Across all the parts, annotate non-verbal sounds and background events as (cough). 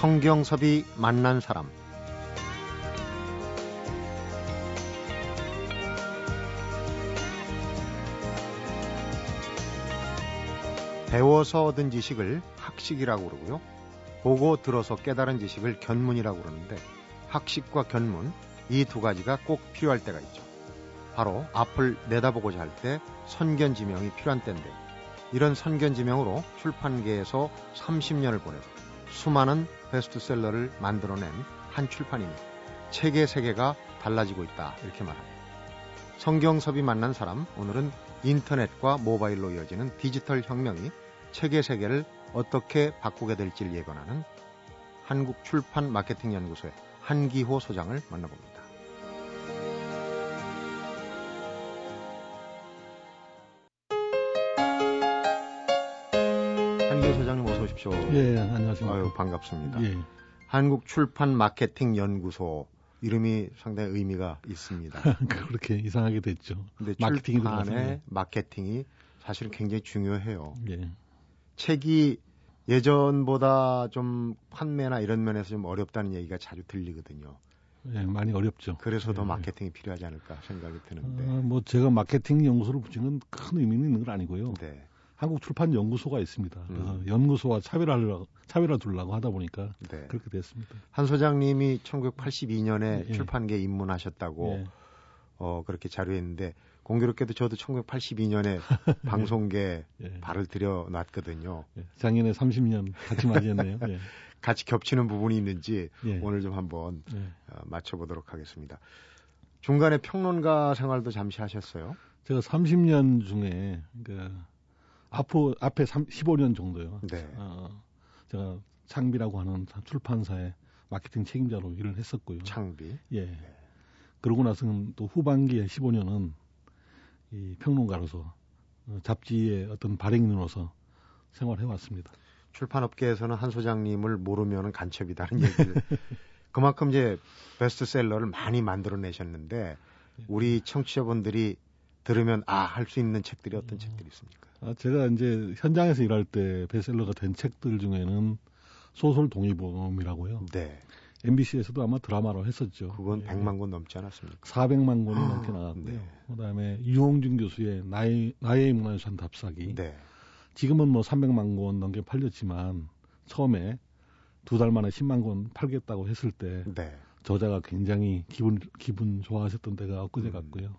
성경섭이 만난 사람 배워서 얻은 지식을 학식이라고 그러고요. 보고 들어서 깨달은 지식을 견문이라고 그러는데 학식과 견문 이 두 가지가 꼭 필요할 때가 있죠. 바로 앞을 내다보고자 할 때 선견지명이 필요한 때인데 이런 선견지명으로 출판계에서 30년을 보내고 수많은 베스트셀러를 만들어낸 한 출판이니 책의 세계가 달라지고 있다 이렇게 말합니다. 성경섭이 만난 사람 오늘은 인터넷과 모바일로 이어지는 디지털 혁명이 책의 세계를 어떻게 바꾸게 될지를 예견하는 한국 출판 마케팅 연구소의 한기호 소장을 만나봅니다. 어서 오십시오. 예, 안녕하십니까. 아유, 반갑습니다. 예. 한국 출판 마케팅 연구소 이름이 상당히 의미가 있습니다. (laughs) 그렇게 이상하게 됐죠. 근데 마케팅이 들어가서. 마케팅이 사실은 굉장히 중요해요. 예. 책이 예전보다 좀 판매나 이런 면에서 좀 어렵다는 얘기가 자주 들리거든요. 예, 많이 어렵죠. 그래서 더 예. 마케팅이 필요하지 않을까 생각이 드는데. 어, 뭐 제가 마케팅 연구소를 건큰 의미는 있는 건 아니고요. 네. 한국 출판 연구소가 있습니다. 음. 그래서 연구소와 차별화를 차별화 두려고 하다 보니까 네. 그렇게 됐습니다. 한 소장님이 1982년에 예. 출판계에 입문하셨다고 예. 어, 그렇게 자료했는데 공교롭게도 저도 1982년에 (laughs) 방송계 예. 발을 들여놨거든요. 예. 작년에 30년 같이 맞이했네요. 예. (laughs) 같이 겹치는 부분이 있는지 예. 오늘 좀 한번 예. 어, 맞춰보도록 하겠습니다. 중간에 평론가 생활도 잠시 하셨어요. 제가 30년 중에 그 앞으로 앞에 3, 15년 정도요. 네. 어, 제가 창비라고 하는 출판사의 마케팅 책임자로 일을 했었고요. 창비. 예. 그러고 나서는 또 후반기에 15년은 이 평론가로서 어, 잡지의 어떤 발행인으로서 생활해 왔습니다. 출판업계에서는 한 소장님을 모르면 간첩이다는 얘기를 (laughs) 그만큼 이제 베스트셀러를 많이 만들어내셨는데 우리 청취자분들이 들으면 아 할 수 있는 책들이 어떤 책들이 있습니까? 아, 제가 이제 현장에서 일할 때 베스트셀러가 된 책들 중에는 소설 동의보험이라고요. 네, MBC에서도 아마 드라마로 했었죠. 그건 예. 100만 권 넘지 않았습니까? 400만 권이 아, 넘게 나갔고요. 네. 그다음에 유홍준 교수의 나의 나의 문화유산 답사기. 네, 지금은 뭐 300만 권 넘게 팔렸지만 처음에 두 달 만에 10만 권 팔겠다고 했을 때 네, 저자가 굉장히 기분 기분 좋아하셨던 때가 엊그제 음. 같고요.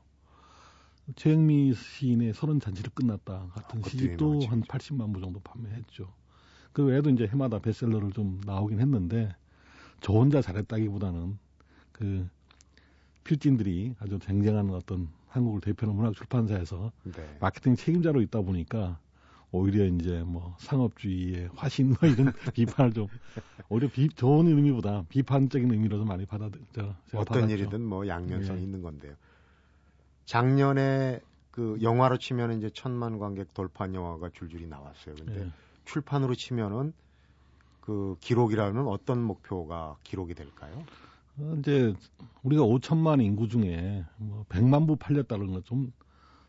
최영미 시인의 서른 잔치를 끝났다 같은 그것도 시집도 한 책이죠. 80만 부 정도 판매했죠. 그 외에도 이제 해마다 베스트셀러를 좀 나오긴 했는데 저 혼자 잘했다기보다는 그 필진들이 아주 쟁쟁한 어떤 한국을 대표하는 문학 출판사에서 네. 마케팅 책임자로 있다 보니까 오히려 이제 뭐 상업주의의 화신 뭐 이런 (laughs) 비판을 좀 오히려 비, 좋은 의미보다 비판적인 의미로 좀 많이 받아들 어떤 받았죠. 일이든 뭐 양면성이 예. 있는 건데요. 작년에 그 영화로 치면 이제 천만 관객 돌파한 영화가 줄줄이 나왔어요. 근데 예. 출판으로 치면은 그 기록이라는 어떤 목표가 기록이 될까요? 어, 이제 우리가 5천만 인구 중에 뭐 100만 부 팔렸다는 건 좀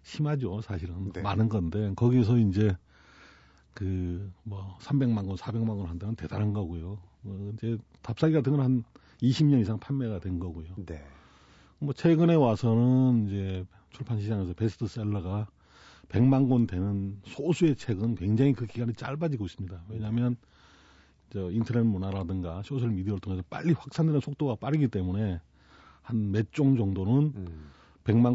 심하죠, 사실은 네. 많은 건데 거기서 이제 그 뭐 300만 권, 400만 권 한다는 대단한 거고요. 뭐 이제 답사기 같은 건 한 20년 이상 판매가 된 거고요. 네. 뭐 최근에 와서는 이제 출판 시장에서 베스트셀러가 100만 권 되는 소수의 책은 굉장히 그 기간이 짧아지고 있습니다. 왜냐하면 저 인터넷 문화라든가 소셜 미디어를 통해서 빨리 확산되는 속도가 빠르기 때문에 한 몇 종 정도는 음, 100만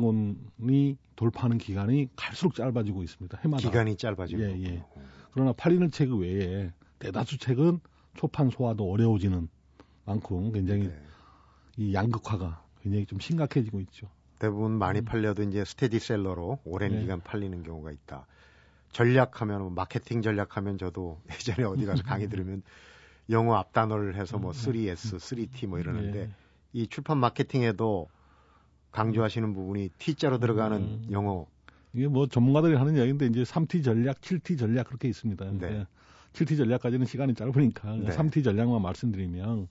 권이 돌파하는 기간이 갈수록 짧아지고 있습니다. 해마다. 기간이 짧아지는 예. 예. 그러나 팔리는 책 외에 대다수 책은 초판 소화도 어려워지는 만큼 굉장히 네. 이 양극화가 굉장히 좀 심각해지고 있죠. 대부분 많이 음. 팔려도 이제 스테디셀러로 오랜 네. 기간 팔리는 경우가 있다. 전략하면 뭐 마케팅 전략하면 저도 (laughs) 예전에 어디 가서 강의 들으면 영어 앞단어를 해서 뭐 3S, 3T 뭐 이러는데 예. 이 출판 마케팅에도 강조하시는 부분이 T자로 들어가는 음. 영어 이게 뭐 전문가들이 하는 이야기인데 이제 3T 전략, 7T 전략 그렇게 있습니다. 네. 근데 7T 전략까지는 시간이 짧으니까 네. 3T 전략만 말씀드리면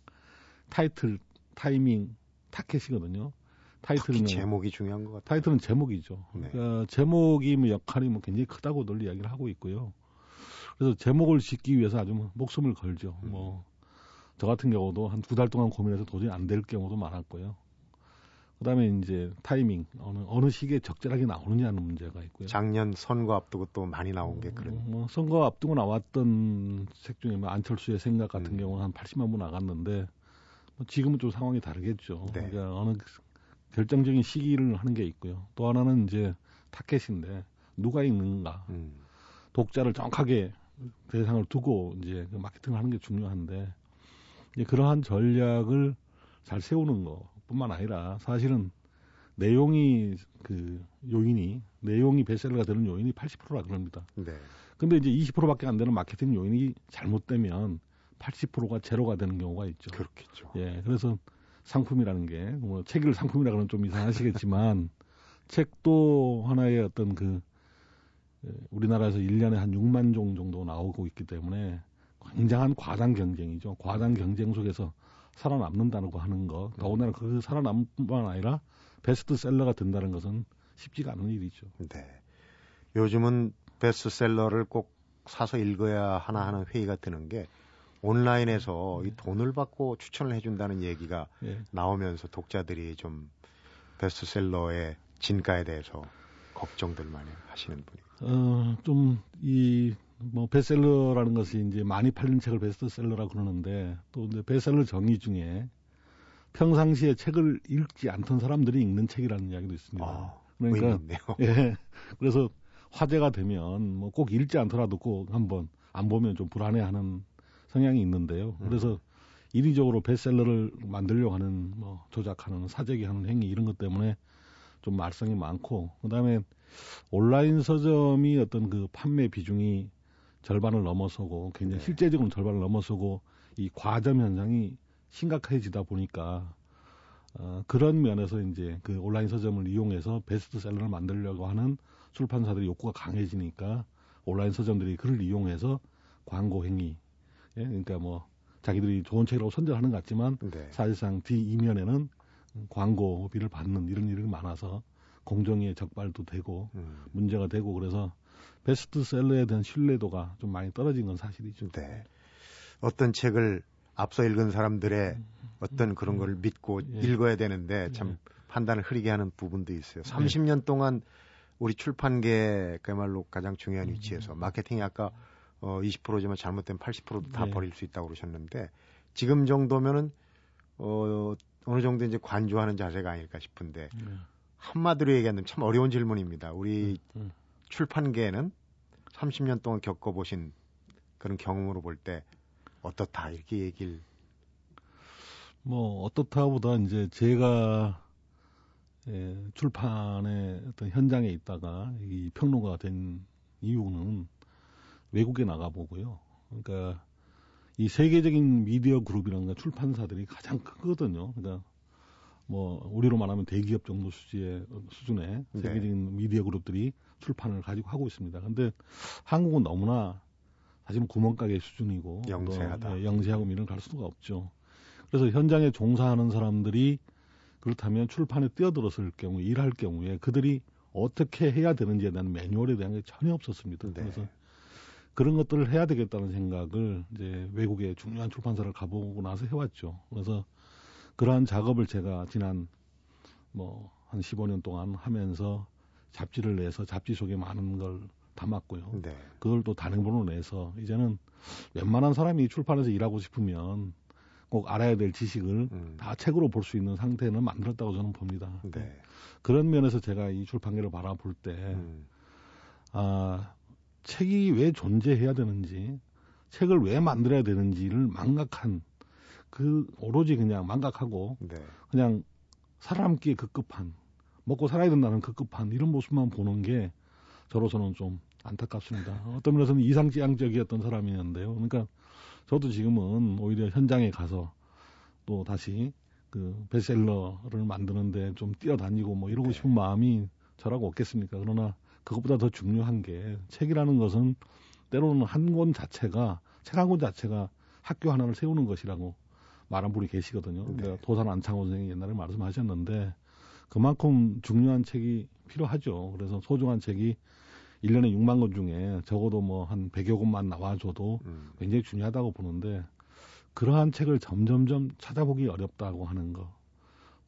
타이틀, 타이밍, 타켓이거든요. 타이틀은 제목이 중요한 것 같아요. 타이틀은 제목이죠. 네. 그러니까 제목이 뭐 역할이 뭐 굉장히 크다고 늘 이야기를 하고 있고요. 그래서 제목을 짓기 위해서 아주 뭐 목숨을 걸죠. 음. 뭐저 같은 경우도 한 두 달 동안 고민해서 도저히 안 될 경우도 많았고요. 그다음에 이제 타이밍 어느 어느 시기에 적절하게 나오느냐는 문제가 있고요. 작년 선거 앞두고 또 많이 나온 게 그런. 어, 뭐 선거 앞두고 나왔던 책 중에 뭐 안철수의 생각 같은 음. 경우는 한 80만 부 나갔는데 뭐 지금은 좀 상황이 다르겠죠. 네. 그러니까 어느 결정적인 시기를 하는 게 있고요. 또 하나는 이제 타켓인데 누가 읽는가 음. 독자를 정확하게 대상을 두고 이제 그 마케팅을 하는 게 중요한데 이제 그러한 전략을 잘 세우는 것뿐만 아니라 사실은 내용이 그 요인이 내용이 베스트셀러가 되는 요인이 80%라 그럽니다. 네. 근데 이제 20%밖에 안 되는 마케팅 요인이 잘못되면 80%가 제로가 되는 경우가 있죠. 그렇겠죠. 예, 그래서 상품이라는 게, 뭐, 책을 상품이라 그러면 좀 이상하시겠지만, (laughs) 책도 하나의 어떤 그, 예, 우리나라에서 1년에 한 6만 종 정도 나오고 있기 때문에 굉장한 과당 경쟁이죠. 과당 경쟁 속에서 살아남는다고 하는 거, 더군다나 그 살아남을 뿐만 아니라 베스트셀러가 된다는 것은 쉽지가 않은 일이죠. 네. 요즘은 베스트셀러를 꼭 사서 읽어야 하나 하는 회의가 드는 게 온라인에서 이 돈을 받고 추천을 해준다는 얘기가 예. 나오면서 독자들이 좀 베스트셀러의 진가에 대해서 걱정들 많이 하시는 분이. 어, 좀, 이, 뭐, 베스트셀러라는 것이 이제 많이 팔리는 책을 베스트셀러라고 그러는데, 또 이제 베스트셀러 정의 중에 평상시에 책을 읽지 않던 사람들이 읽는 책이라는 이야기도 있습니다. 아, 그러니까. (laughs) 예. 그래서 화제가 되면 뭐 꼭 읽지 않더라도 꼭 한번 안 보면 좀 불안해하는 성향이 있는데요. 음. 그래서 인위적으로 베스트셀러를 만들려고 하는 뭐 조작하는 사재기하는 행위 이런 것 때문에 좀 말썽이 많고 그다음에 온라인 서점이 어떤 그 판매 비중이 절반을 넘어서고 굉장히 네. 실제적으로 절반을 넘어서고 이 과점 현상이 심각해지다 보니까 어, 그런 면에서 이제 그 온라인 서점을 이용해서 베스트셀러를 만들려고 하는 출판사들의 욕구가 강해지니까 온라인 서점들이 그를 이용해서 광고 행위, 예, 그러니까 뭐 자기들이 좋은 책이라고 선전하는 것 같지만 네. 사실상 뒤 이면에는 광고비를 받는 이런 일이 많아서 공정위에 적발도 되고 음, 문제가 되고 그래서 베스트셀러에 대한 신뢰도가 좀 많이 떨어진 건 사실이죠. 네. 어떤 책을 앞서 읽은 사람들의 어떤 그런 거를 믿고 예. 읽어야 되는데 참 예. 판단을 흐리게 하는 부분도 있어요. 네. 30년 동안 우리 출판계 그야말로 가장 중요한 음. 위치에서 마케팅이 아까 어 20%지만 잘못되면 80%도 다 네. 버릴 수 있다고 그러셨는데 지금 정도면은 어 어느 정도 이제 관조하는 자세가 아닐까 싶은데 예. 한마디로 얘기하면 참 어려운 질문입니다. 우리 음. 출판계는 30년 동안 겪어보신 그런 경험으로 볼 때 어떻다 이렇게 얘기를 뭐 어떻다보다 이제 제가 예, 출판의 어떤 현장에 있다가 이 평론가가 된 이유는 외국에 나가보고요. 그러니까 이 세계적인 미디어 그룹이라는 게 출판사들이 가장 크거든요. 그러니까 뭐 우리로 말하면 대기업 정도 수지의 수준의 네. 세계적인 미디어 그룹들이 출판을 가지고 하고 있습니다. 근데 한국은 너무나 사실은 구멍가게 수준이고 영세하다. 또, 예, 영세하고 미는 갈 수가 없죠. 그래서 현장에 종사하는 사람들이 그렇다면 출판에 뛰어들었을 경우 일할 경우에 그들이 어떻게 해야 되는지에 대한 매뉴얼에 대한 게 전혀 없었습니다. 네. 그래서 그런 것들을 해야 되겠다는 생각을 이제 외국의 중요한 출판사를 가보고 나서 해왔죠. 그래서 그러한 작업을 제가 지난 뭐 한 15년 동안 하면서 잡지를 내서 잡지 속에 많은 걸 담았고요. 네. 그걸 또 단행본으로 내서 이제는 웬만한 사람이 출판에서 일하고 싶으면 꼭 알아야 될 지식을 음. 다 책으로 볼 수 있는 상태는 만들었다고 저는 봅니다. 네. 그런 면에서 제가 이 출판계를 바라볼 때, 음. 아, 책이 왜 존재해야 되는지, 책을 왜 만들어야 되는지를 망각한, 그, 오로지 그냥 망각하고, 네. 그냥 살아남기에 급급한, 먹고 살아야 된다는 급급한 이런 모습만 보는 게 저로서는 좀 안타깝습니다. 어떤 면에서는 이상지향적이었던 사람이었는데요. 그러니까 저도 지금은 오히려 현장에 가서 또 다시 그 베스트셀러를 만드는데 좀 뛰어다니고 뭐 이러고 네. 싶은 마음이 저라고 없겠습니까? 그러나 그것보다 더 중요한 게 책이라는 것은 때로는 한 권 자체가 책 한 권 자체가 학교 하나를 세우는 것이라고 말한 분이 계시거든요. 네. 그러니까 도산 안창호 선생이 옛날에 말씀하셨는데 그만큼 중요한 책이 필요하죠. 그래서 소중한 책이 1년에 6만 권 중에 적어도 뭐 한 100여 권만 나와줘도 음. 굉장히 중요하다고 보는데 그러한 책을 점점점 찾아보기 어렵다고 하는 거.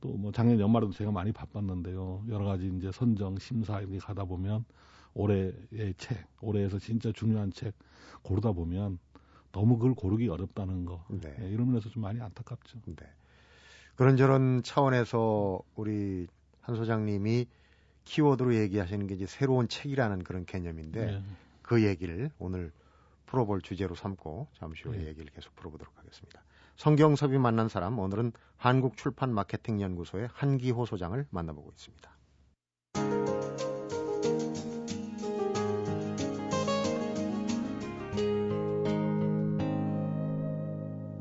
또 뭐 작년 연말에도 제가 많이 바빴는데요. 여러 가지 이제 선정, 심사 이렇게 가다 보면 올해의 책, 올해에서 진짜 중요한 책 고르다 보면 너무 그걸 고르기 어렵다는 거. 네. 네, 이런 면에서 좀 많이 안타깝죠. 네. 그런저런 차원에서 우리 한 소장님이 키워드로 얘기하시는 게 이제 새로운 책이라는 그런 개념인데 네. 그 얘기를 오늘 풀어볼 주제로 삼고 잠시 후에 네. 얘기를 계속 풀어보도록 하겠습니다. 성경섭이 만난 사람 오늘은 한국출판마케팅연구소의 한기호 소장을 만나보고 있습니다.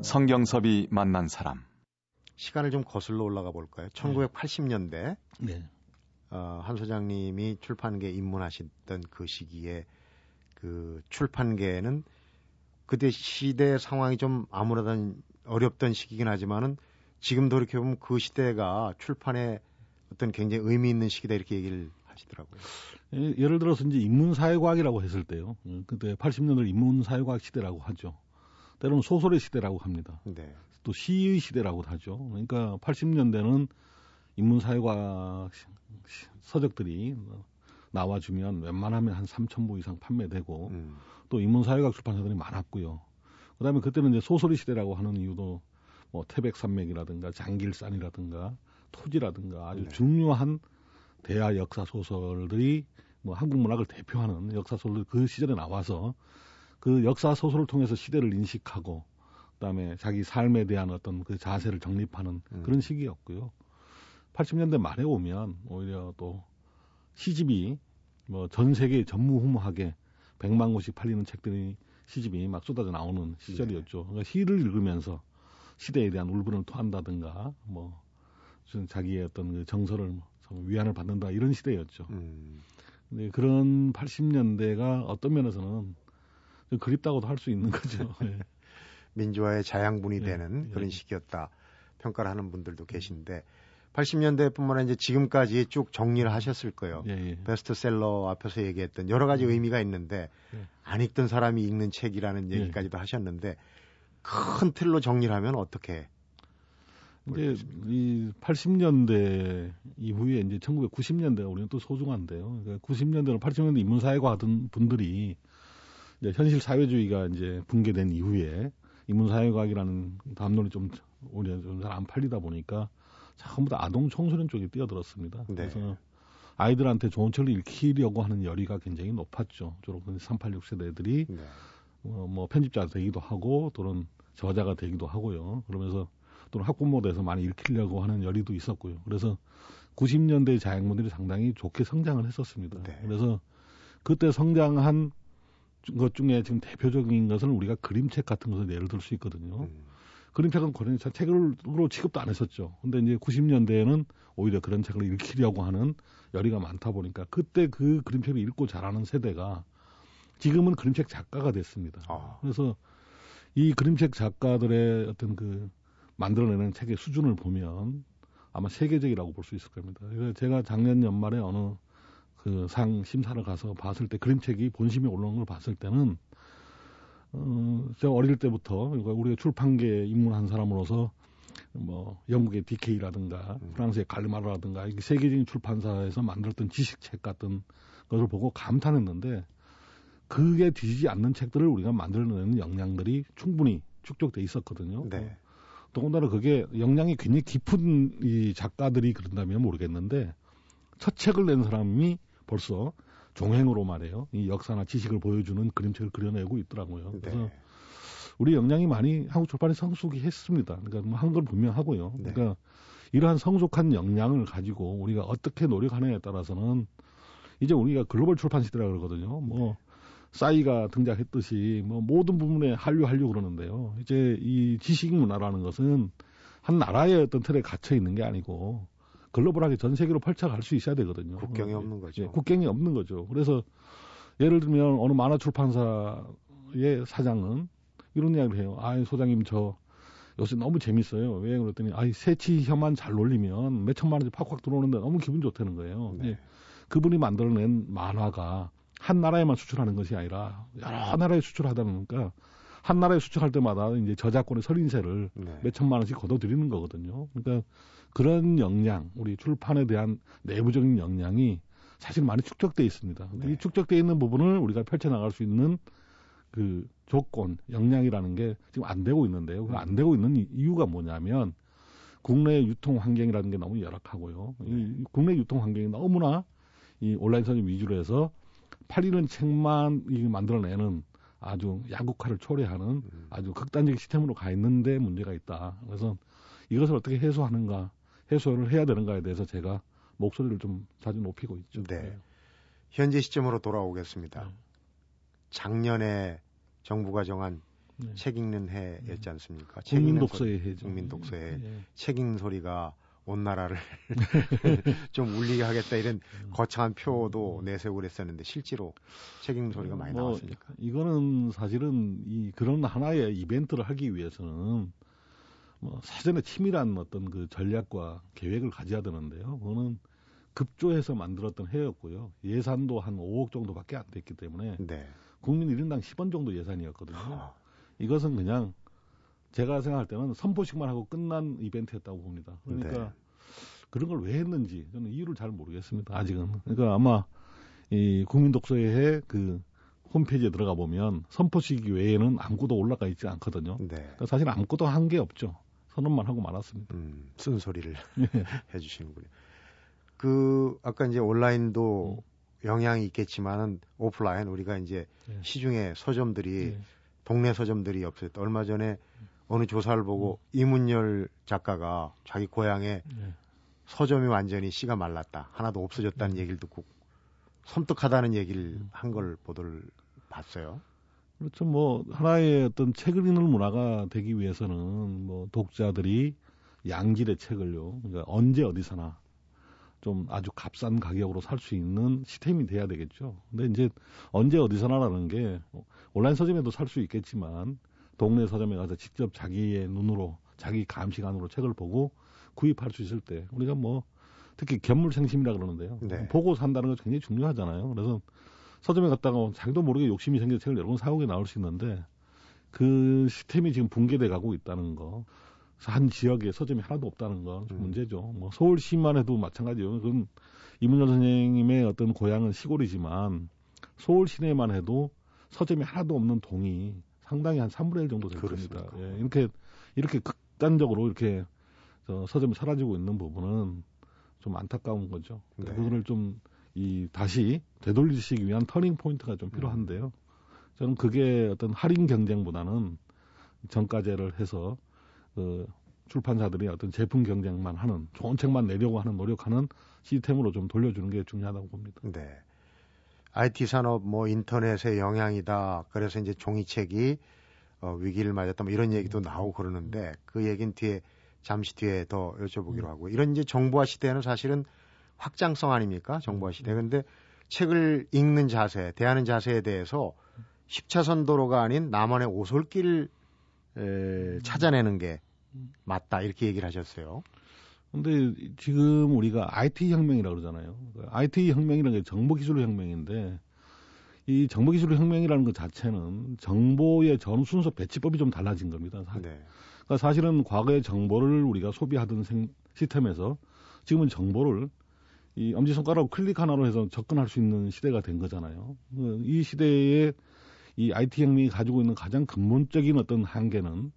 성경섭이 만난 사람 시간을 좀 거슬러 올라가 볼까요? 1980년대 네. 어, 한 소장님이 출판계 입문하셨던 그 시기에 그 출판계는 그때 시대 상황이 좀 아무래도 어렵던 시기긴 하지만은 지금 돌이켜 보면 그 시대가 출판에 어떤 굉장히 의미 있는 시기다 이렇게 얘기를 하시더라고요. 예, 예를 들어서 이제 인문사회과학이라고 했을 때요. 음, 그때 80년을 인문사회과학 시대라고 하죠. 때로는 소설의 시대라고 합니다. 네. 또 시의 시대라고도 하죠. 그러니까 80년대는 인문사회과학 서적들이 나와주면 웬만하면 한 3,000부 이상 판매되고 음. 또 인문사회학 출판사들이 많았고요. 그다음에 그때는 이제 소설의 시대라고 하는 이유도 뭐 태백 산맥이라든가 장길산이라든가 토지라든가 아주 네. 중요한 대하 역사 소설들이 뭐 한국 문학을 대표하는 역사 소설 그 시절에 나와서 그 역사 소설을 통해서 시대를 인식하고 그다음에 자기 삶에 대한 어떤 그 자세를 정립하는 음. 그런 시기였고요. 80년대 말에 오면 오히려 또 시집이 뭐 전 세계 전무후무하게 100만 권씩 팔리는 책들이 시집이 막 쏟아져 나오는 시절이었죠. 네. 그러니까 시를 읽으면서 시대에 대한 울분을 토한다든가 뭐 자기의 어떤 그 정서를 뭐 위안을 받는다 이런 시대였죠. 음. 근데 그런 80년대가 어떤 면에서는 좀 그립다고도 할 수 있는 거죠. (laughs) 네. 민주화의 자양분이 네. 되는 그런 시기였다 평가를 하는 분들도 계신데 80년대뿐만 아니라 이제 지금까지 쭉 정리를 하셨을 거예요. 예, 예. 베스트셀러 앞에서 얘기했던 여러 가지 음. 의미가 있는데 예. 안 읽던 사람이 읽는 책이라는 예. 얘기까지도 하셨는데 큰 틀로 정리를 하면 어떻게? 이제 이 80년대 이후에 이제 1990년대가 우리는 또 소중한데요. 그러니까 90년대는 80년대 인문사회과 하던 분들이 이제 현실 사회주의가 이제 붕괴된 이후에 인문사회과학이라는 담론이 좀 오히려 좀잘 안 팔리다 보니까 전부 다 아동 청소년 쪽에 뛰어들었습니다. 네. 그래서 아이들한테 좋은 책을 읽히려고 하는 열의가 굉장히 높았죠. 주로 386 세대들이 네. 어, 뭐 편집자 되기도 하고 또는 저자가 되기도 하고요. 그러면서 또는 학부모돼서 많이 읽히려고 하는 열의도 있었고요. 그래서 90년대 자양분들이 상당히 좋게 성장을 했었습니다. 네. 그래서 그때 성장한 것 중에 지금 대표적인 것은 우리가 그림책 같은 것을 예를 들 수 있거든요. 음. 그림책은 그런 책으로 취급도 안 했었죠. 근데 이제 90년대에는 오히려 그런 책을 읽히려고 하는 열의가 많다 보니까 그때 그 그림책을 읽고 자라는 세대가 지금은 그림책 작가가 됐습니다. 아. 그래서 이 그림책 작가들의 어떤 그 만들어내는 책의 수준을 보면 아마 세계적이라고 볼 수 있을 겁니다. 그래서 제가 작년 연말에 어느 그 상 심사를 가서 봤을 때 그림책이 본심이 올라온 걸 봤을 때는 어, 제가 어릴 때부터 그러니까 우리가 출판계에 입문한 사람으로서 뭐 영국의 DK라든가 음. 프랑스의 갈리마르라든가 세계적인 출판사에서 만들었던 지식책 같은 것을 보고 감탄했는데 그게 뒤지지 않는 책들을 우리가 만들어내는 역량들이 충분히 축적돼 있었거든요. 네. 더군다나 그게 역량이 굉장히 깊은 이 작가들이 그런다면 모르겠는데 첫 책을 낸 사람이 벌써 종행으로 말해요. 이 역사나 지식을 보여주는 그림책을 그려내고 있더라고요. 네. 그래서 우리 역량이 많이 한국 출판에 성숙이 했습니다. 그러니까 뭐 한건 분명하고요. 네. 그러니까 이러한 성숙한 역량을 가지고 우리가 어떻게 노력하느냐에 따라서는 이제 우리가 글로벌 출판 시대라 그러거든요. 뭐 네. 싸이가 등장했듯이 뭐 모든 부분에 한류 한류 그러는데요. 이제 이 지식 문화라는 것은 한 나라의 어떤 틀에 갇혀 있는 게 아니고 글로벌하게 전 세계로 펼쳐갈 수 있어야 되거든요. 국경이 어, 없는 거죠. 예, 국경이 없는 거죠. 그래서 예를 들면 어느 만화 출판사의 사장은 이런 이야기를 해요. 아, 소장님 저 요새 너무 재밌어요. 왜 그랬더니 아이 새치혀만 잘 놀리면 몇 천만 원씩 팍팍 들어오는데 너무 기분 좋다는 거예요. 네. 예. 그분이 만들어낸 만화가 한 나라에만 수출하는 것이 아니라 여러 나라에 수출하다 보니까 한 나라에 수출할 때마다 이제 저작권의 설인세를 네. 몇 천만 원씩 걷어들이는 거거든요. 그러니까 그런 역량, 우리 출판에 대한 내부적인 역량이 사실 많이 축적돼 있습니다. 네. 이 축적돼 있는 부분을 우리가 펼쳐 나갈 수 있는 그 조건, 역량이라는 게 지금 안 되고 있는데요. 그 안 되고 있는 이- 이유가 뭐냐면 국내 유통 환경이라는 게 너무 열악하고요. 이 네. 국내 유통 환경이 너무나 이 온라인 서점 위주로 해서 팔리는 책만 이 만들어내는 아주 야국화를 초래하는 음. 아주 극단적 시스템으로 가 있는데 문제가 있다. 그래서 이것을 어떻게 해소하는가, 해소를 해야 되는가에 대해서 제가 목소리를 좀 자주 높이고 있죠. 네. 현재 시점으로 돌아오겠습니다. 네. 작년에 정부가 정한 네. 책 읽는 해였지 않습니까? 책 국민 읽는 독서의 해죠. 국민 독서의 예. 책 읽는 소리가 온 나라를 (laughs) (laughs) 좀 울리게 하겠다 이런 음. 거창한 표도 내세우고 그랬었는데 실제로 책 읽는 소리가 많이 뭐, 나왔습니까? 이거는 사실은 이 그런 하나의 이벤트를 하기 위해서는 뭐 사전에 치밀한 어떤 그 전략과 계획을 가져야 되는데요. 그거는 급조해서 만들었던 해였고요. 예산도 한 5억 정도밖에 안 됐기 때문에 네. 국민 1인당 10원 정도 예산이었거든요. 아, 이것은 그냥 제가 생각할 때는 선포식만 하고 끝난 이벤트였다고 봅니다. 그러니까 네. 그런 걸 왜 했는지 저는 이유를 잘 모르겠습니다. 아직은. 그러니까 아마 이 국민독서회 그 홈페이지에 들어가 보면 선포식 외에는 아무것도 올라가 있지 않거든요. 네. 그러니까 사실 아무것도 한 게 없죠. 선언만 하고 말았습니다. 음, 쓴소리를 (laughs) 예. (laughs) 해주시는군요. 그 아까 이제 온라인도 영향이 있겠지만은 오프라인 우리가 이제 예. 시중에 서점들이 예. 동네 서점들이 없었다. 얼마 전에 어느 조사를 보고 이문열 작가가 자기 고향에 예. 서점이 완전히 씨가 말랐다. 하나도 없어졌다는 얘기를 듣고 섬뜩하다는 얘기를 음. 한걸 보도를 봤어요. 그렇죠. 뭐 하나의 어떤 책을 읽는 문화가 되기 위해서는 뭐 독자들이 양질의 책을요. 그러니까 언제 어디서나 좀 아주 값싼 가격으로 살 수 있는 시스템이 돼야 되겠죠. 근데 이제 언제 어디서나라는 게 온라인 서점에도 살 수 있겠지만 동네 서점에 가서 직접 자기의 눈으로 자기 감시관으로 책을 보고 구입할 수 있을 때 우리가 뭐 특히 견물생심이라 그러는데요. 네. 보고 산다는 거 굉장히 중요하잖아요. 그래서 서점에 갔다가 자기도 모르게 욕심이 생겨 책을 여러 권 사오게 나올 수 있는데 그 시스템이 지금 붕괴돼 가고 있다는 거. 한 지역에 서점이 하나도 없다는 건좀 음. 문제죠. 뭐 서울시만 해도 마찬가지예요. 그건 이문열 선생님의 어떤 고향은 시골이지만 서울 시내만 해도 서점이 하나도 없는 동이 상당히 한 3분의 1 정도 될 겁니다. 예, 이렇게 이렇게 극단적으로 이렇게 저 서점이 사라지고 있는 부분은 좀 안타까운 거죠. 네. 그거를 좀 이 다시 되돌리시기 위한 turning point가 좀 필요한데요. 저는 그게 어떤 할인 경쟁보다는 정가제를 해서 그 출판사들이 어떤 제품 경쟁만 하는 좋은 책만 내려고 하는 노력하는 시스템으로 좀 돌려주는 게 중요하다고 봅니다. 네. IT 산업 뭐 인터넷의 영향이다. 그래서 이제 종이책이 어, 위기를 맞았다. 뭐 이런 얘기도 나오고 그러는데 그 얘기는 뒤에 잠시 뒤에 더 여쭤보기로 음. 하고 이런 이제 정보화 시대는 사실은 확장성 아닙니까? 정보화 시대. 음. 근데 책을 읽는 자세, 대하는 자세에 대해서 10차선 도로가 아닌 남원의 오솔길을 에, 찾아내는 게 맞다. 이렇게 얘기를 하셨어요. 근데 지금 우리가 IT 혁명이라고 그러잖아요. 그 IT 혁명이라는 게 정보 기술 혁명인데 이 정보 기술 혁명이라는 것 자체는 정보의 전 순서 배치법이 좀 달라진 겁니다. 사- 네. 그러니까 사실은 과거의 정보를 우리가 소비하던 생- 시스템에서 지금은 정보를 이 엄지손가락 클릭 하나로 해서 접근할 수 있는 시대가 된 거잖아요. 그이 시대에 이 IT 혁명이 가지고 있는 가장 근본적인 어떤 한계는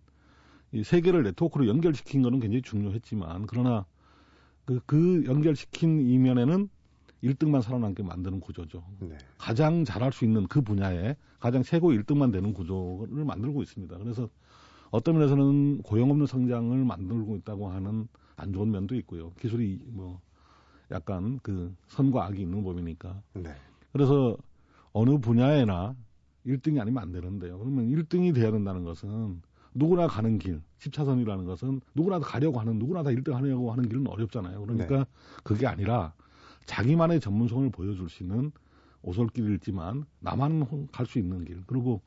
이 세계를 네트워크로 연결시킨 거는 굉장히 중요했지만 그러나 그, 그 연결시킨 이면에는 1등만 살아남게 만드는 구조죠. 네. 가장 잘할 수 있는 그 분야에 가장 최고 1등만 되는 구조를 만들고 있습니다. 그래서 어떤 면에서는 고용 없는 성장을 만들고 있다고 하는 안 좋은 면도 있고요. 기술이 뭐 약간 그 선과 악이 있는 법이니까. 네. 그래서 어느 분야에나 1등이 아니면 안 되는데요. 그러면 1등이 돼야 된다는 것은 누구나 가는 길, 10차선이라는 것은 누구나 다 가려고 하는, 누구나 다 1등 하려고 하는 길은 어렵잖아요. 그러니까 그게 아니라 자기만의 전문성을 보여줄 수 있는 오솔길이지만 나만 갈 수 있는 길. 그리고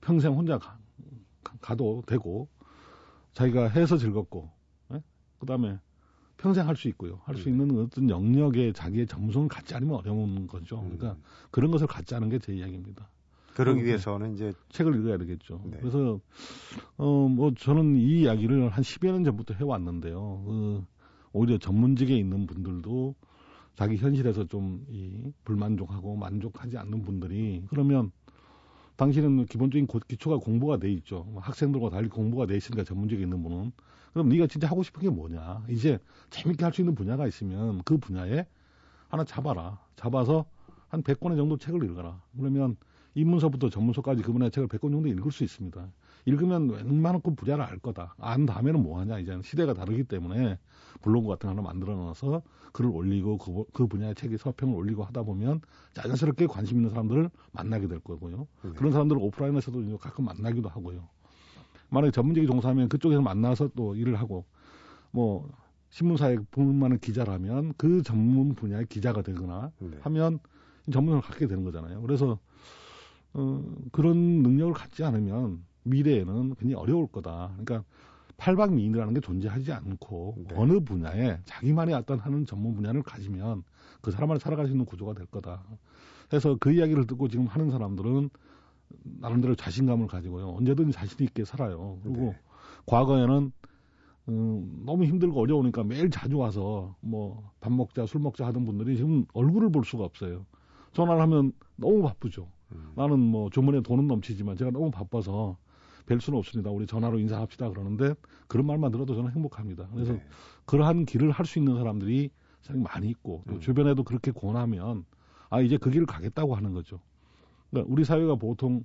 평생 혼자 가, 도 되고 자기가 해서 즐겁고, 그 다음에 평생 할 수 있고요. 할수 음. 있는 어떤 영역에 자기의 전문성을 갖지 않으면 어려운 거죠. 그러니까 음. 그런 것을 갖지 않은 게 제 이야기입니다. 그러기 음, 위해서는 이제 책을 읽어야 되겠죠. 네. 그래서 어 뭐 저는 이 이야기를 한 10여 년 전부터 해 왔는데요. 그 오히려 전문직에 있는 분들도 자기 현실에서 좀 이 불만족하고 만족하지 않는 분들이 그러면 당신은 기본적인 고- 기초가 공부가 돼 있죠. 뭐 학생들과 달리 공부가 돼 있으니까 전문직에 있는 분은 그럼 네가 진짜 하고 싶은 게 뭐냐? 이제 재밌게 할 수 있는 분야가 있으면 그 분야에 하나 잡아라. 잡아서 한 100권의 정도 책을 읽어라. 그러면 입문서부터 전문서까지 그 분야의 책을 100권 정도 읽을 수 있습니다. 읽으면 웬만큼 분야를 알 거다. 안 다음에는 뭐 하냐. 이제는 시대가 다르기 때문에 블로그 같은 거 하나 만들어 놔서 글을 올리고 그, 그 분야의 책의 서평을 올리고 하다 보면 자연스럽게 관심 있는 사람들을 만나게 될 거고요. 네. 그런 사람들을 오프라인에서도 이제 가끔 만나기도 하고요. 만약에 전문직이 종사하면 그쪽에서 만나서 또 일을 하고 뭐 신문사에 분만한 기자라면 그 전문 분야의 기자가 되거나 네. 하면 전문성을 갖게 되는 거잖아요. 그래서 어, 그런 능력을 갖지 않으면 미래에는 굉장히 어려울 거다. 그러니까 팔방미인이라는 게 존재하지 않고 네. 어느 분야에 자기만의 어떤 하는 전문 분야를 가지면 그 사람만이 살아갈 수 있는 구조가 될 거다. 그래서 그 이야기를 듣고 지금 하는 사람들은 나름대로 자신감을 가지고요. 언제든 자신 있게 살아요. 그리고 네. 과거에는 음, 너무 힘들고 어려우니까 매일 자주 와서 뭐 밥 먹자 술 먹자 하던 분들이 지금 얼굴을 볼 수가 없어요. 전화를 하면 너무 바쁘죠. 음. 나는 뭐 주머니에 돈은 넘치지만 제가 너무 바빠서 뵐 수는 없습니다. 우리 전화로 인사합시다 그러는데 그런 말만 들어도 저는 행복합니다. 그래서 네. 그러한 길을 할 수 있는 사람들이 많이 있고 또 음. 주변에도 그렇게 권하면 아 이제 그 길을 가겠다고 하는 거죠. 그러니까 우리 사회가 보통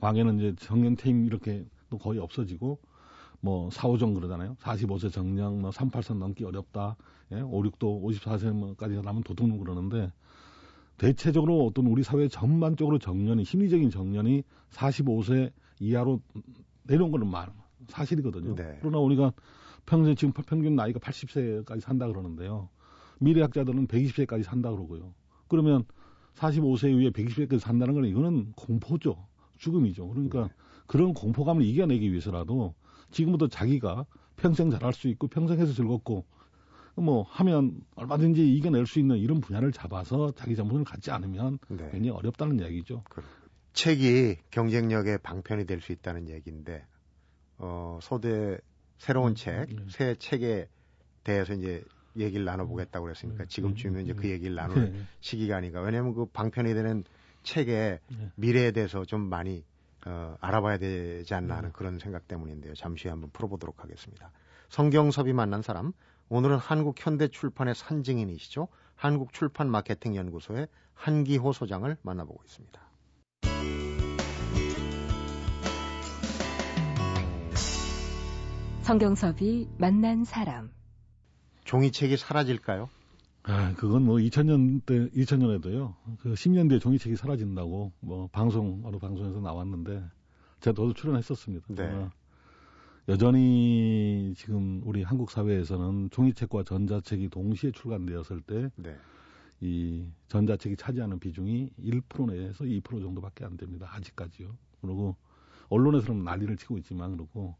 과거에는 이제 정년 퇴임 이렇게 또 거의 없어지고 뭐 4, 5정 그러잖아요. 45세 정년, 뭐 38선 넘기 어렵다. 예? 5, 6도 54세까지 나면 도둑놈 그러는데 대체적으로 어떤 우리 사회 전반적으로 정년이 심리적인 정년이 45세 이하로 내려온 거는 말 사실이거든요. 네. 그러나 우리가 평생 지금 평균 나이가 80세까지 산다 그러는데요. 미래학자들은 120세까지 산다 그러고요. 그러면 45세 이후에 120세까지 산다는 건 이거는 공포죠. 죽음이죠. 그러니까 네. 그런 공포감을 이겨내기 위해서라도 지금부터 자기가 평생 잘할 수 있고 평생 해서 즐겁고 뭐 하면 얼마든지 이겨낼 수 있는 이런 분야를 잡아서 자기 전문을 갖지 않으면 네. 굉장히 어렵다는 얘기죠. 책이 경쟁력의 방편이 될 수 있다는 얘기인데 어, 소대 새로운 책, 네. 새 책에 대해서 이제 얘기를 나눠보겠다고 그랬으니까 네. 지금쯤이면 이제 그 네. 얘기를 나눌 네. 시기가 아닌가. 왜냐하면 그 방편이 되는 책의 네. 미래에 대해서 좀 많이 어, 알아봐야 되지 않나 네. 하는 그런 생각 때문인데요. 잠시 후에 한번 풀어보도록 하겠습니다. 성경섭이 만난 사람, 오늘은 한국 현대 출판의 산증인이시죠. 한국 출판 마케팅 연구소의 한기호 소장을 만나보고 있습니다. 성경섭이 만난 사람. 종이책이 사라질까요? 아, 그건 뭐 2000년 때 2000년에도요. 그 10년 뒤에 종이책이 사라진다고 뭐 방송 어느 방송에서 나왔는데 제가 저도 출연했었습니다. 네. 여전히 지금 우리 한국 사회에서는 종이책과 전자책이 동시에 출간되었을 때이 네. 전자책이 차지하는 비중이 1% 내에서 2% 정도밖에 안 됩니다. 아직까지요. 그리고 언론에서는 난리를 치고 있지만 그리고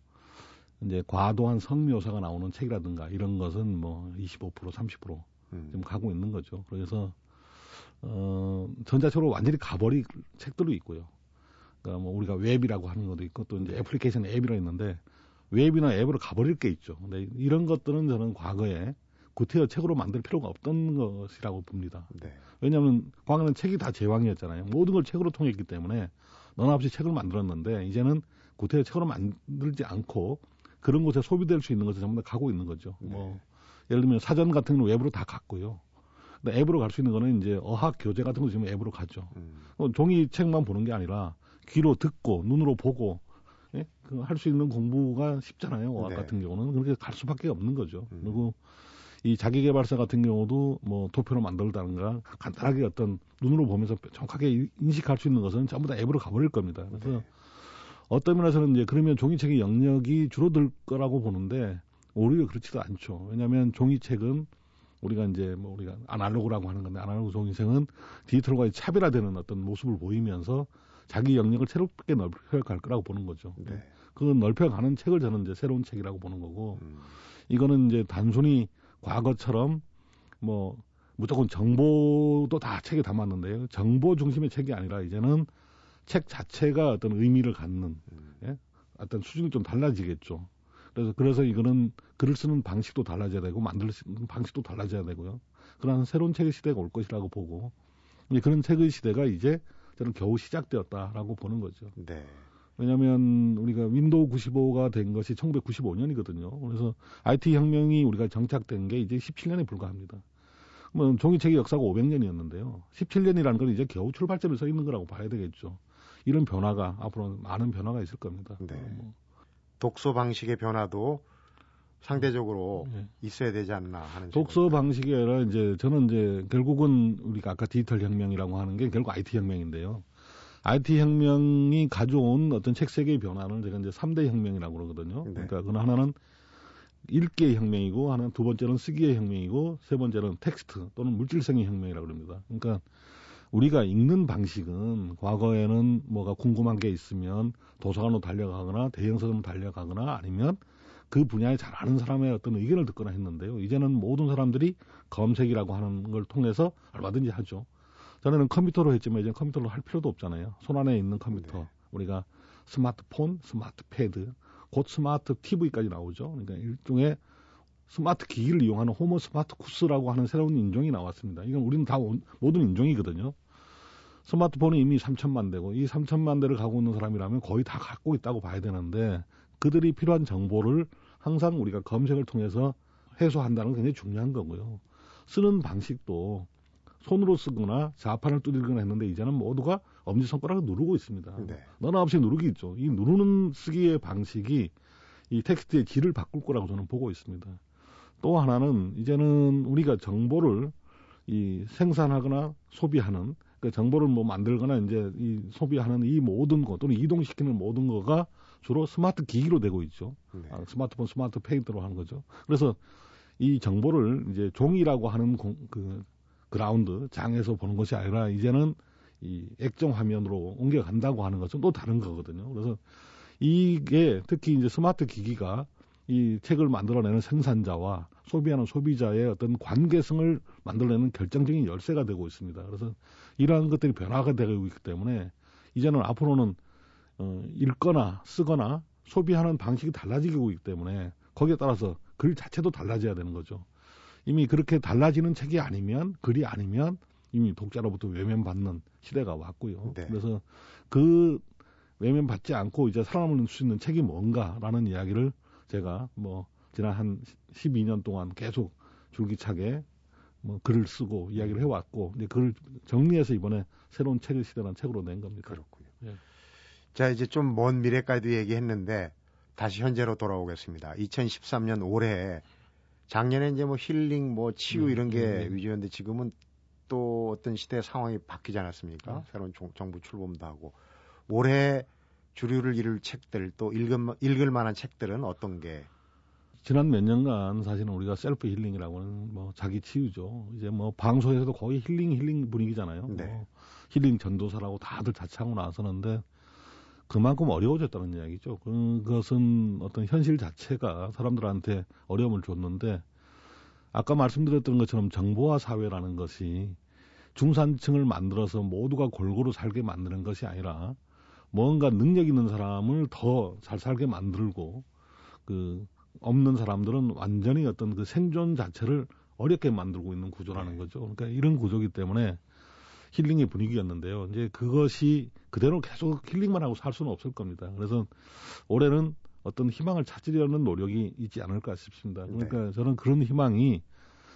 이제 과도한 성묘사가 나오는 책이라든가 이런 것은 뭐 25% 30% 음. 지금 가고 있는 거죠. 그래서 어 전자책으로 완전히 가버릴 책들도 있고요. 그러니까 뭐 우리가 웹이라고 하는 것도 있고 또 이제 애플리케이션 앱이라 있는데 웹이나 앱으로 가버릴 게 있죠. 근데 이런 것들은 저는 과거에 구태여 책으로 만들 필요가 없던 것이라고 봅니다. 네. 왜냐하면 과거는 책이 다 제왕이었잖아요. 모든 걸 책으로 통했기 때문에 너나 없이 책을 만들었는데 이제는 구태여 책으로 만들지 않고 그런 곳에 소비될 수 있는 것을 전부 다 가고 있는 거죠. 네. 뭐 예를 들면 사전 같은 경우는 웹으로 다 갔고요. 근데 앱으로 갈 수 있는 거는 이제 어학 교재 같은 거 지금 앱으로 가죠. 음. 어, 종이 책만 보는 게 아니라 귀로 듣고 눈으로 보고 예? 그 할 수 있는 공부가 쉽잖아요. 어학 네. 같은 경우는 그렇게 갈 수밖에 없는 거죠. 음. 그리고 이 자기개발사 같은 경우도 뭐 도표로 만들다든가 간단하게 어떤 눈으로 보면서 정확하게 인식할 수 있는 것은 전부 다 앱으로 가버릴 겁니다. 그래서 네. 어떤 면에서는 이제 그러면 종이책의 영역이 줄어들 거라고 보는데 오히려 그렇지도 않죠. 왜냐하면 종이책은 우리가 이제 뭐 우리가 아날로그라고 하는 건데 아날로그 종이책은 디지털과의 차별화되는 어떤 모습을 보이면서 자기 영역을 새롭게 넓혀갈 거라고 보는 거죠. 네. 그 넓혀가는 책을 저는 이제 새로운 책이라고 보는 거고 음. 이거는 이제 단순히 과거처럼 뭐 무조건 정보도 다 책에 담았는데요. 정보 중심의 책이 아니라 이제는 책 자체가 어떤 의미를 갖는 음. 예? 어떤 수준이 좀 달라지겠죠. 그래서 그래서 이거는 글을 쓰는 방식도 달라져야 되고 만드는 방식도 달라져야 되고요. 그런 새로운 책의 시대가 올 것이라고 보고 그런 책의 시대가 이제 저는 겨우 시작되었다라고 보는 거죠. 네. 왜냐하면 우리가 윈도우 95가 된 것이 1995년이거든요. 그래서 IT 혁명이 우리가 정착된 게 이제 17년에 불과합니다. 뭐 종이책의 역사가 500년이었는데요. 17년이라는 건 이제 겨우 출발점에 서 있는 거라고 봐야 되겠죠. 이런 변화가 앞으로 많은 변화가 있을 겁니다. 네. 뭐, 독서 방식의 변화도 상대적으로 예. 있어야 되지 않나 하는 독서 방식이 아니라 이제 저는 이제 결국은 우리가 아까 디지털 혁명이라고 하는 게 결국 IT 혁명인데요. IT 혁명이 가져온 어떤 책 세계의 변화는 제가 이제 3대 혁명이라고 그러거든요. 네. 그러니까 그 하나는 읽기의 혁명이고 하나는 두 번째는 쓰기의 혁명이고 세 번째는 텍스트 또는 물질성의 혁명이라고 그럽니다. 그러니까 우리가 읽는 방식은 과거에는 뭐가 궁금한 게 있으면 도서관으로 달려가거나 대형서점으로 달려가거나 아니면 그 분야에 잘 아는 사람의 어떤 의견을 듣거나 했는데요. 이제는 모든 사람들이 검색이라고 하는 걸 통해서 얼마든지 하죠. 전에는 컴퓨터로 했지만 이제 컴퓨터로 할 필요도 없잖아요. 손 안에 있는 컴퓨터. 네. 우리가 스마트폰, 스마트패드, 곧 스마트 TV까지 나오죠. 그러니까 일종의 스마트 기기를 이용하는 호모 스마트쿠스라고 하는 새로운 인종이 나왔습니다. 이건 우리는 다 온- 모든 인종이거든요. 스마트폰이 이미 3천만 대고 이 3천만 대를 갖고 있는 사람이라면 거의 다 갖고 있다고 봐야 되는데 그들이 필요한 정보를 항상 우리가 검색을 통해서 해소한다는 게 굉장히 중요한 거고요. 쓰는 방식도 손으로 쓰거나 자판을 두들거나 했는데 이제는 모두가 엄지손가락을 누르고 있습니다. 네. 너나 없이 누르기 있죠. 이 누르는 쓰기의 방식이 이 텍스트의 질을 바꿀 거라고 저는 보고 있습니다. 또 하나는 이제는 우리가 정보를 이 생산하거나 소비하는 그 정보를 뭐 만들거나 이제 이 소비하는 이 모든 것 또는 이동시키는 모든 거가 주로 스마트 기기로 되고 있죠. 네. 아, 스마트폰, 스마트패드로 하는 거죠. 그래서 이 정보를 이제 종이라고 하는 공, 그 그라운드 장에서 보는 것이 아니라 이제는 이 액정 화면으로 옮겨간다고 하는 것은 또 다른 거거든요. 그래서 이게 특히 이제 스마트 기기가 이 책을 만들어내는 생산자와 소비하는 소비자의 어떤 관계성을 만들어내는 결정적인 열쇠가 되고 있습니다. 그래서 이러한 것들이 변화가 되고 있기 때문에 이제는 앞으로는 어, 읽거나 쓰거나 소비하는 방식이 달라지고 있기 때문에 거기에 따라서 글 자체도 달라져야 되는 거죠. 이미 그렇게 달라지는 책이 아니면 글이 아니면 이미 독자로부터 외면받는 시대가 왔고요. 네. 그래서 그 외면받지 않고 이제 살아남을 수 있는 책이 뭔가라는 이야기를 제가 뭐 지난 한 12년 동안 계속 줄기차게 뭐 글을 쓰고 이야기를 해왔고 이제 그걸 정리해서 이번에 새로운 책의 시대라는 책으로 낸 겁니다. 그렇군요. 예. 자, 이제 좀 먼 미래까지도 얘기했는데 다시 현재로 돌아오겠습니다. 2013년 올해 작년에 이제 뭐 힐링, 뭐 치유 음, 이런 게 음. 위주였는데 지금은 또 어떤 시대 상황이 바뀌지 않았습니까? 음. 새로운 정, 정부 출범도 하고 올해 주류를 이룰 책들 또 읽을, 읽을 만한 책들은 어떤 게 지난 몇 년간 사실은 우리가 self healing이라고는 뭐 자기 치유죠. 이제 뭐 방송에서도 거의 힐링 힐링 분위기잖아요. 네. 뭐 힐링 전도사라고 다들 자칭하고 나서는데 그만큼 어려워졌다는 이야기죠. 그- 그것은 어떤 현실 자체가 사람들한테 어려움을 줬는데 아까 말씀드렸던 것처럼 정보화 사회라는 것이 중산층을 만들어서 모두가 골고루 살게 만드는 것이 아니라 뭔가 능력 있는 사람을 더 잘 살게 만들고 그 없는 사람들은 완전히 어떤 그 생존 자체를 어렵게 만들고 있는 구조라는 네. 거죠. 그러니까 이런 구조기 때문에 힐링의 분위기였는데요. 이제 그것이 그대로 계속 힐링만 하고 살 수는 없을 겁니다. 그래서 올해는 어떤 희망을 찾으려는 노력이 있지 않을까 싶습니다. 그러니까 저는 그런 희망이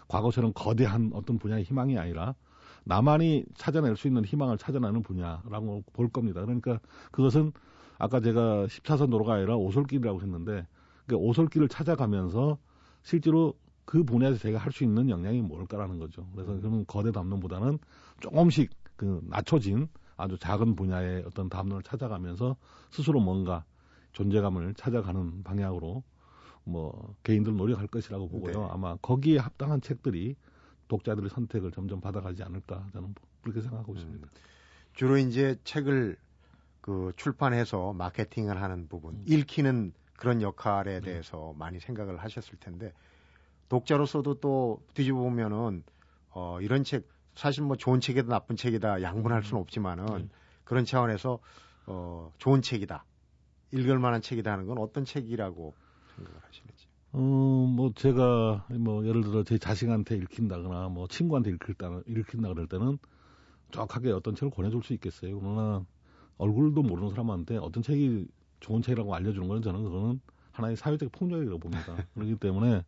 과거처럼 거대한 어떤 분야의 희망이 아니라 나만이 찾아낼 수 있는 희망을 찾아내는 분야라고 볼 겁니다. 그러니까 그것은 아까 제가 14선 도로가 아니라 오솔길이라고 했는데 그 오솔길을 찾아가면서 실제로 그 분야에서 제가 할 수 있는 역량이 뭘까라는 거죠. 그래서 그는 거대 담론보다는 조금씩 그 낮춰진 아주 작은 분야의 어떤 담론을 찾아가면서 스스로 뭔가 존재감을 찾아가는 방향으로 뭐 개인들 노력할 것이라고 보고요. 네. 아마 거기에 합당한 책들이 독자들의 선택을 점점 받아가지 않을까 저는 그렇게 생각하고 있습니다. 음, 주로 이제 책을 그 출판해서 마케팅을 하는 부분, 음. 읽히는 그런 역할에 네. 대해서 많이 생각을 하셨을 텐데 독자로서도 또 뒤집어 보면은 어 이런 책 사실 뭐 좋은 책이다 나쁜 책이다 양분할 수는 없지만은 네. 그런 차원에서 어, 좋은 책이다. 읽을 만한 책이다 하는 건 어떤 책이라고 생각을 하시는지. 어, 뭐 제가 뭐 예를 들어 제 자식한테 읽힌다거나 뭐 친구한테 읽힌다 읽힌다 그럴 때는 정확하게 어떤 책을 권해줄 수 있겠어요. 그러나 얼굴도 모르는 사람한테 어떤 책이 좋은 책이라고 알려주는 거는 저는 그거는 하나의 사회적 폭력이라고 봅니다. (laughs) 그렇기 때문에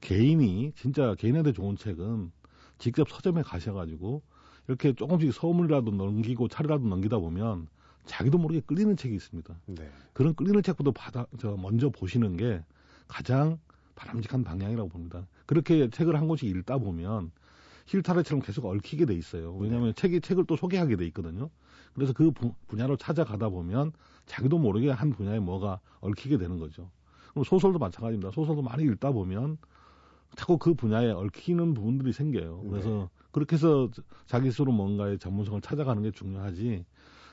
개인이 진짜 개인한테 좋은 책은 직접 서점에 가셔가지고 이렇게 조금씩 서물이라도 넘기고 차례라도 넘기다 보면 자기도 모르게 끌리는 책이 있습니다. 네. 그런 끌리는 책부터 받아 저 먼저 보시는 게 가장 바람직한 방향이라고 봅니다. 그렇게 책을 한 권씩 읽다 보면 힐타레처럼 계속 얽히게 돼 있어요. 왜냐하면 네. 책이 책을 또 소개하게 돼 있거든요. 그래서 그 부, 분야로 찾아가다 보면 자기도 모르게 한 분야에 뭐가 얽히게 되는 거죠. 그럼 소설도 마찬가지입니다. 소설도 많이 읽다 보면 자꾸 그 분야에 얽히는 부분들이 생겨요. 그래서 네. 그렇게 해서 자기 스스로 뭔가의 전문성을 찾아가는 게 중요하지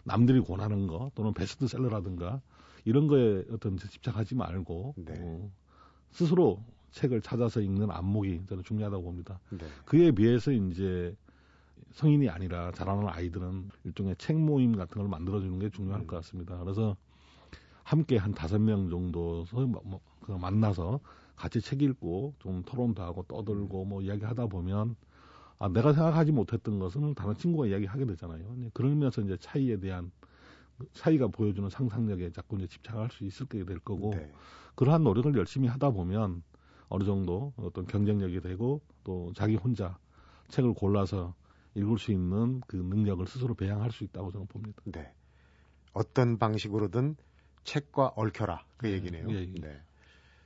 남들이 권하는 거 또는 베스트셀러라든가 이런 거에 어떤 집착하지 말고 네. 어, 스스로 책을 찾아서 읽는 안목이 저는 중요하다고 봅니다. 네. 그에 비해서 이제 성인이 아니라 자라는 아이들은 일종의 책 모임 같은 걸 만들어주는 게 중요할 음. 것 같습니다. 그래서 함께 한 다섯 명 정도 서- 뭐- 뭐- 그 만나서 같이 책 읽고 좀 토론도 하고 떠들고 뭐 이야기하다 보면 아 내가 생각하지 못했던 것은 다른 친구가 이야기하게 되잖아요. 그러면서 이제 차이에 대한 차이가 보여주는 상상력에 자꾸 이제 집착할 수 있을 게 될 거고 네. 그러한 노력을 열심히 하다 보면 어느 정도 어떤 경쟁력이 되고 또 자기 혼자 책을 골라서 읽을 수 있는 그 능력을 스스로 배양할 수 있다고 저는 봅니다. 네. 어떤 방식으로든 책과 얽혀라 그 네, 얘기네요. 예, 예. 네.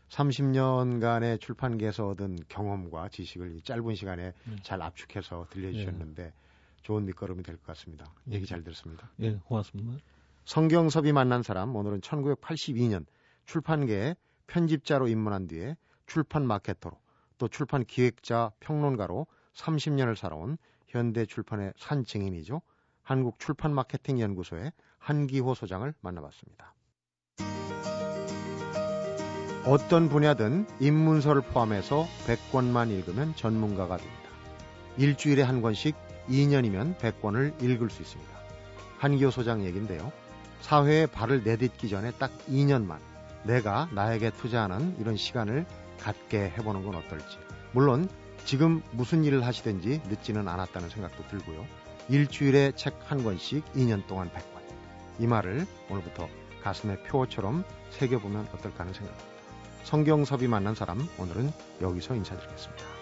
30년간의 출판계에서 얻은 경험과 지식을 이 짧은 시간에 네. 잘 압축해서 들려주셨는데 좋은 밑거름이 될 것 같습니다. 예. 얘기 잘 들었습니다. 예, 고맙습니다. 성경섭이 만난 사람 오늘은 1982년 출판계에 편집자로 입문한 뒤에 출판 마케터로 또 출판 기획자 평론가로 30년을 살아온 현대 출판의 산 증인이죠. 한국 출판 마케팅 연구소의 한기호 소장을 만나봤습니다. 어떤 분야든 입문서를 포함해서 100권만 읽으면 전문가가 됩니다. 일주일에 한 권씩 2년이면 100권을 읽을 수 있습니다. 한기호 소장 얘긴데요. 사회에 발을 내딛기 전에 딱 2년만 내가 나에게 투자하는 이런 시간을 갖게 해보는 건 어떨지. 물론 지금 무슨 일을 하시든지 늦지는 않았다는 생각도 들고요. 일주일에 책 한 권씩 2년 동안 100권. 이 말을 오늘부터 가슴에 표어처럼 새겨보면 어떨까 하는 생각입니다. 성경섭이 만난 사람 오늘은 여기서 인사드리겠습니다.